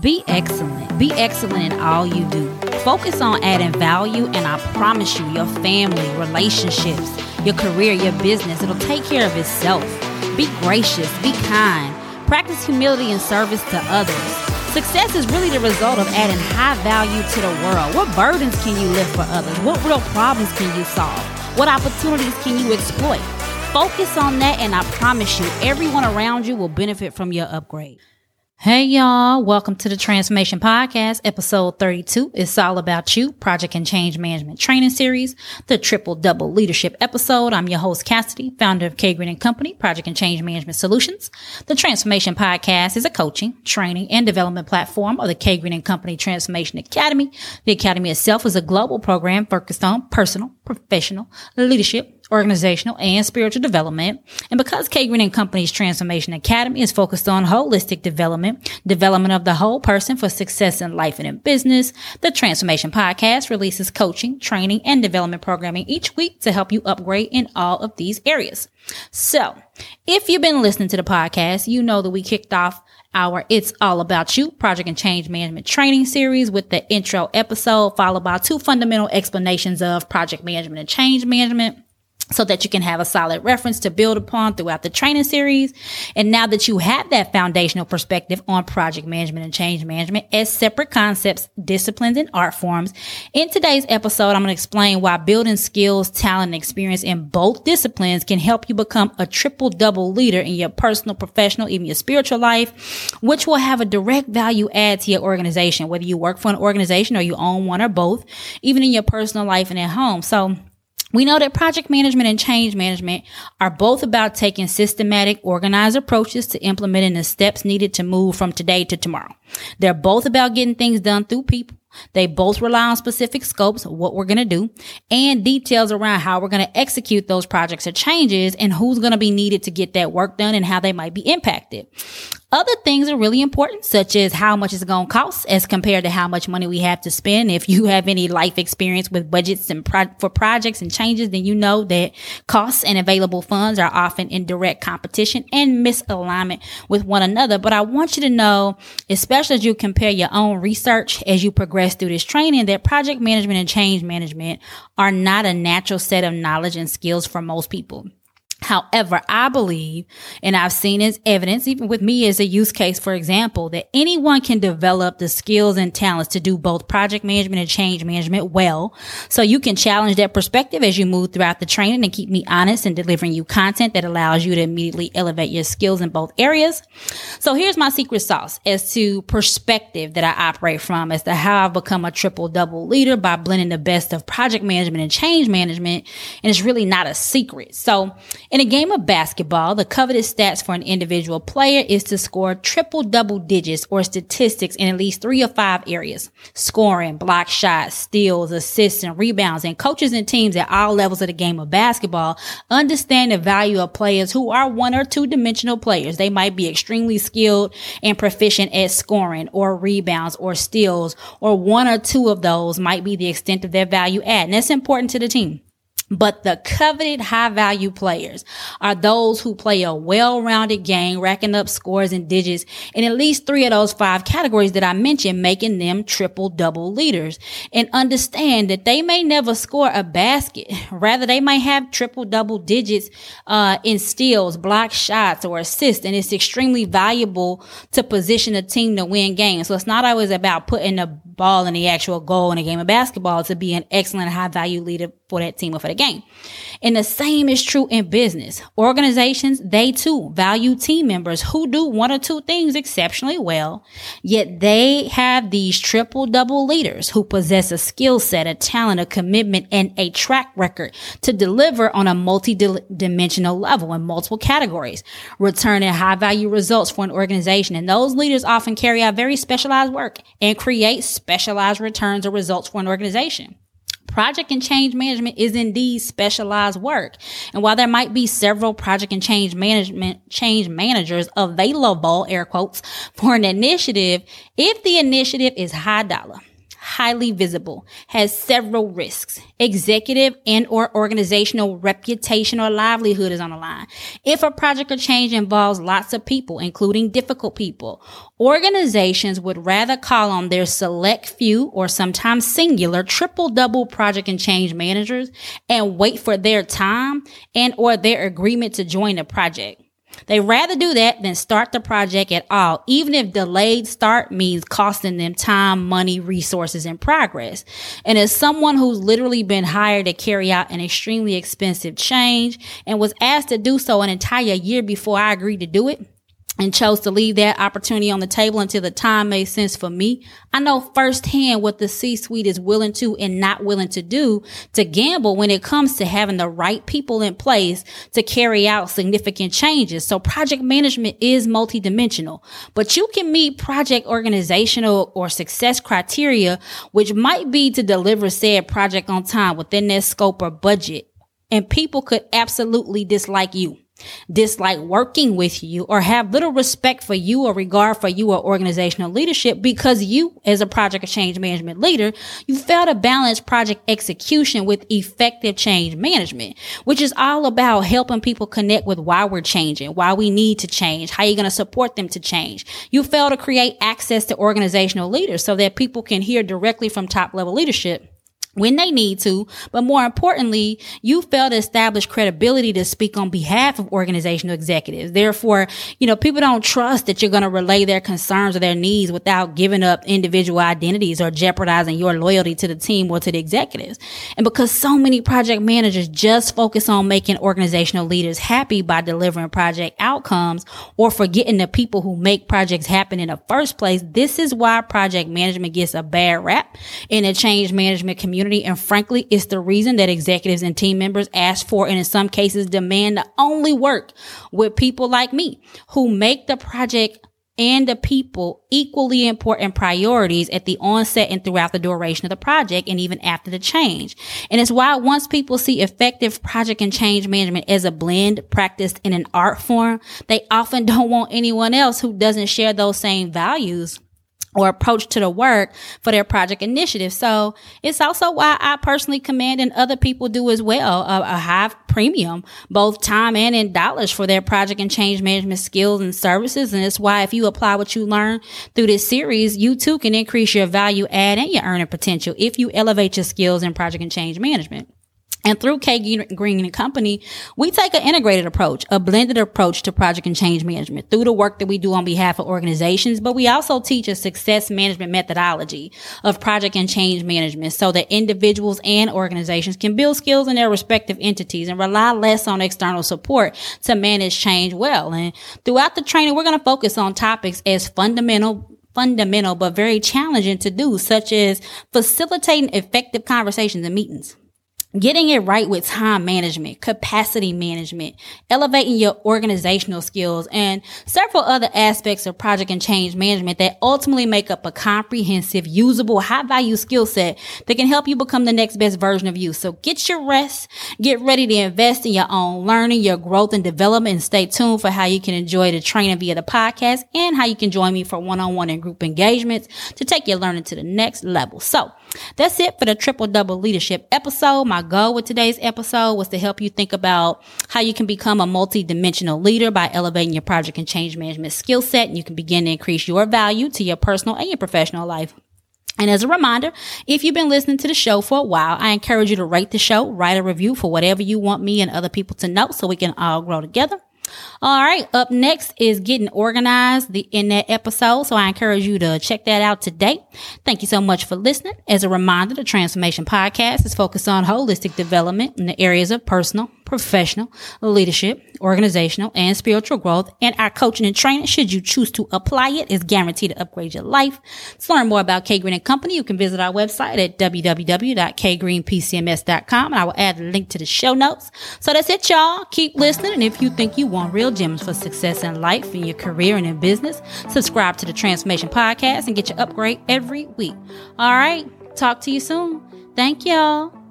Be excellent. Be excellent in all you do. Focus on adding value, and I promise you, your family, relationships, your career, your business, it'll take care of itself. Be gracious, be kind, practice humility and service to others. Success is really the result of adding high value to the world. What burdens can you lift for others? What real problems can you solve? What opportunities can you exploit? Focus on that, and I promise you, everyone around you will benefit from your upgrade. Hey y'all, welcome to the Transformation Podcast, episode 32. It's all about you, project and change management training series, the triple double leadership episode. I'm your host, Cassidy, founder of K Green and Company, Project and Change Management Solutions. The Transformation Podcast is a coaching, training, and development platform of the K Green and Company Transformation Academy. The Academy itself is a global program focused on personal, professional leadership, organizational, and spiritual development. And because K Green and Company's Transformation Academy is focused on holistic development, development of the whole person for success in life and in business, the Transformation Podcast releases coaching, training, and development programming each week to help you upgrade in all of these areas. So if you've been listening to the podcast, you know that we kicked off our It's All About You project and change management training series with the intro episode followed by two fundamental explanations of project management and change management so that you can have a solid reference to build upon throughout the training series. And now that you have that foundational perspective on project management and change management as separate concepts, disciplines, and art forms, in today's episode, I'm going to explain why building skills, talent, and experience in both disciplines can help you become a triple double leader in your personal, professional, even your spiritual life, which will have a direct value add to your organization, whether you work for an organization or you own one or both, even in your personal life and at home. So, we know that project management and change management are both about taking systematic, organized approaches to implementing the steps needed to move from today to tomorrow. They're both about getting things done through people. They both rely on specific scopes, what we're going to do, and details around how we're going to execute those projects or changes and who's going to be needed to get that work done and how they might be impacted. Other things are really important, such as how much it's going to cost as compared to how much money we have to spend. If you have any life experience with budgets and pro- for projects and changes, then you know that costs and available funds are often in direct competition and misalignment with one another. But I want you to know, especially as you compare your own research as you progress through this training, that project management and change management are not a natural set of knowledge and skills for most people. However, I believe, and I've seen as evidence, even with me as a use case, for example, that anyone can develop the skills and talents to do both project management and change management well. So you can challenge that perspective as you move throughout the training and keep me honest and delivering you content that allows you to immediately elevate your skills in both areas. So here's my secret sauce as to perspective that I operate from as to how I've become a triple double leader by blending the best of project management and change management. And it's really not a secret. So in a game of basketball, the coveted stats for an individual player is to score triple double digits or statistics in at least three or five areas. Scoring, block shots, steals, assists, and rebounds. And coaches and teams at all levels of the game of basketball understand the value of players who are one or two dimensional players. They might be extremely skilled and proficient at scoring or rebounds or steals, or one or two of those might be the extent of their value add. And that's important to the team. But the coveted high value players are those who play a well-rounded game, racking up scores and digits in at least three of those five categories that I mentioned, making them triple double leaders and understand that they may never score a basket. Rather, they might have triple double digits, uh, in steals, block shots or assists. And it's extremely valuable to position a team to win games. So it's not always about putting the ball and the actual goal in a game of basketball to be an excellent high value leader for that team or for the game. And the same is true in business. Organizations, they too value team members who do one or two things exceptionally well, yet they have these triple double leaders who possess a skill set, a talent, a commitment, and a track record to deliver on a multi-dimensional level in multiple categories, returning high value results for an organization. And those leaders often carry out very specialized work and create specialized returns or results for an organization. Project and change management is indeed specialized work. And while there might be several project and change management, change managers available, air quotes, for an initiative, if the initiative is high dollar, highly visible, has several risks. Executive and or organizational reputation or livelihood is on the line. If a project or change involves lots of people, including difficult people, organizations would rather call on their select few or sometimes singular triple double project and change managers and wait for their time and or their agreement to join the project. They rather do that than start the project at all, even if delayed start means costing them time, money, resources, and progress. And as someone who's literally been hired to carry out an extremely expensive change and was asked to do so an entire year before I agreed to do it, and chose to leave that opportunity on the table until the time made sense for me. I know firsthand what the C suite is willing to and not willing to do to gamble when it comes to having the right people in place to carry out significant changes. So project management is multidimensional, but you can meet project organizational or success criteria, which might be to deliver said project on time within their scope or budget. And people could absolutely dislike you dislike working with you or have little respect for you or regard for you or organizational leadership because you as a project change management leader, you fail to balance project execution with effective change management, which is all about helping people connect with why we're changing, why we need to change, how you're going to support them to change. You fail to create access to organizational leaders so that people can hear directly from top level leadership when they need to, but more importantly, you fail to establish credibility to speak on behalf of organizational executives. Therefore, you know, people don't trust that you're going to relay their concerns or their needs without giving up individual identities or jeopardizing your loyalty to the team or to the executives. And because so many project managers just focus on making organizational leaders happy by delivering project outcomes or forgetting the people who make projects happen in the first place, this is why project management gets a bad rap in a change management community community. And frankly, it's the reason that executives and team members ask for and in some cases demand to only work with people like me who make the project and the people equally important priorities at the onset and throughout the duration of the project and even after the change. And it's why once people see effective project and change management as a blend practiced in an art form, they often don't want anyone else who doesn't share those same values or approach to the work for their project initiative. So it's also why I personally command and other people do as well a, a, high premium, both time and in dollars for their project and change management skills and services. And it's why if you apply what you learn through this series, you too can increase your value add and your earning potential if you elevate your skills in project and change management. And through K Green and Company, we take an integrated approach, a blended approach to project and change management through the work that we do on behalf of organizations. But we also teach a success management methodology of project and change management so that individuals and organizations can build skills in their respective entities and rely less on external support to manage change well. And throughout the training, we're going to focus on topics as fundamental fundamental but very challenging to do, such as facilitating effective conversations and meetings Getting it right with time management, capacity management, elevating your organizational skills, and several other aspects of project and change management that ultimately make up a comprehensive, usable, high value skill set that can help you become the next best version of you. So get your rest, get ready to invest in your own learning, your growth and development, and stay tuned for how you can enjoy the training via the podcast and how you can join me for one on one and group engagements to take your learning to the next level. So that's it for the triple double leadership episode. My goal with today's episode was to help you think about how you can become a multi-dimensional leader by elevating your project and change management skill set. And you can begin to increase your value to your personal and your professional life. And as a reminder, if you've been listening to the show for a while, I encourage you to rate the show, write a review for whatever you want me and other people to know so we can all grow together. All right. Up next is getting organized the, in that episode. So I encourage you to check that out today. Thank you so much for listening. As a reminder, the Transformation Podcast is focused on holistic development in the areas of personal, professional, leadership, organizational, and spiritual growth. And our coaching and training, should you choose to apply it, is guaranteed to upgrade your life. To learn more about K Green and Company, you can visit our website at www.kgreenpcms.com and I will add a link to the show notes. So that's it, y'all. Keep listening. And if you think you want real gems for success in life, in your career, and in business, subscribe to the Transformation Podcast and get your upgrade every week. All right. Talk to you soon. Thank y'all.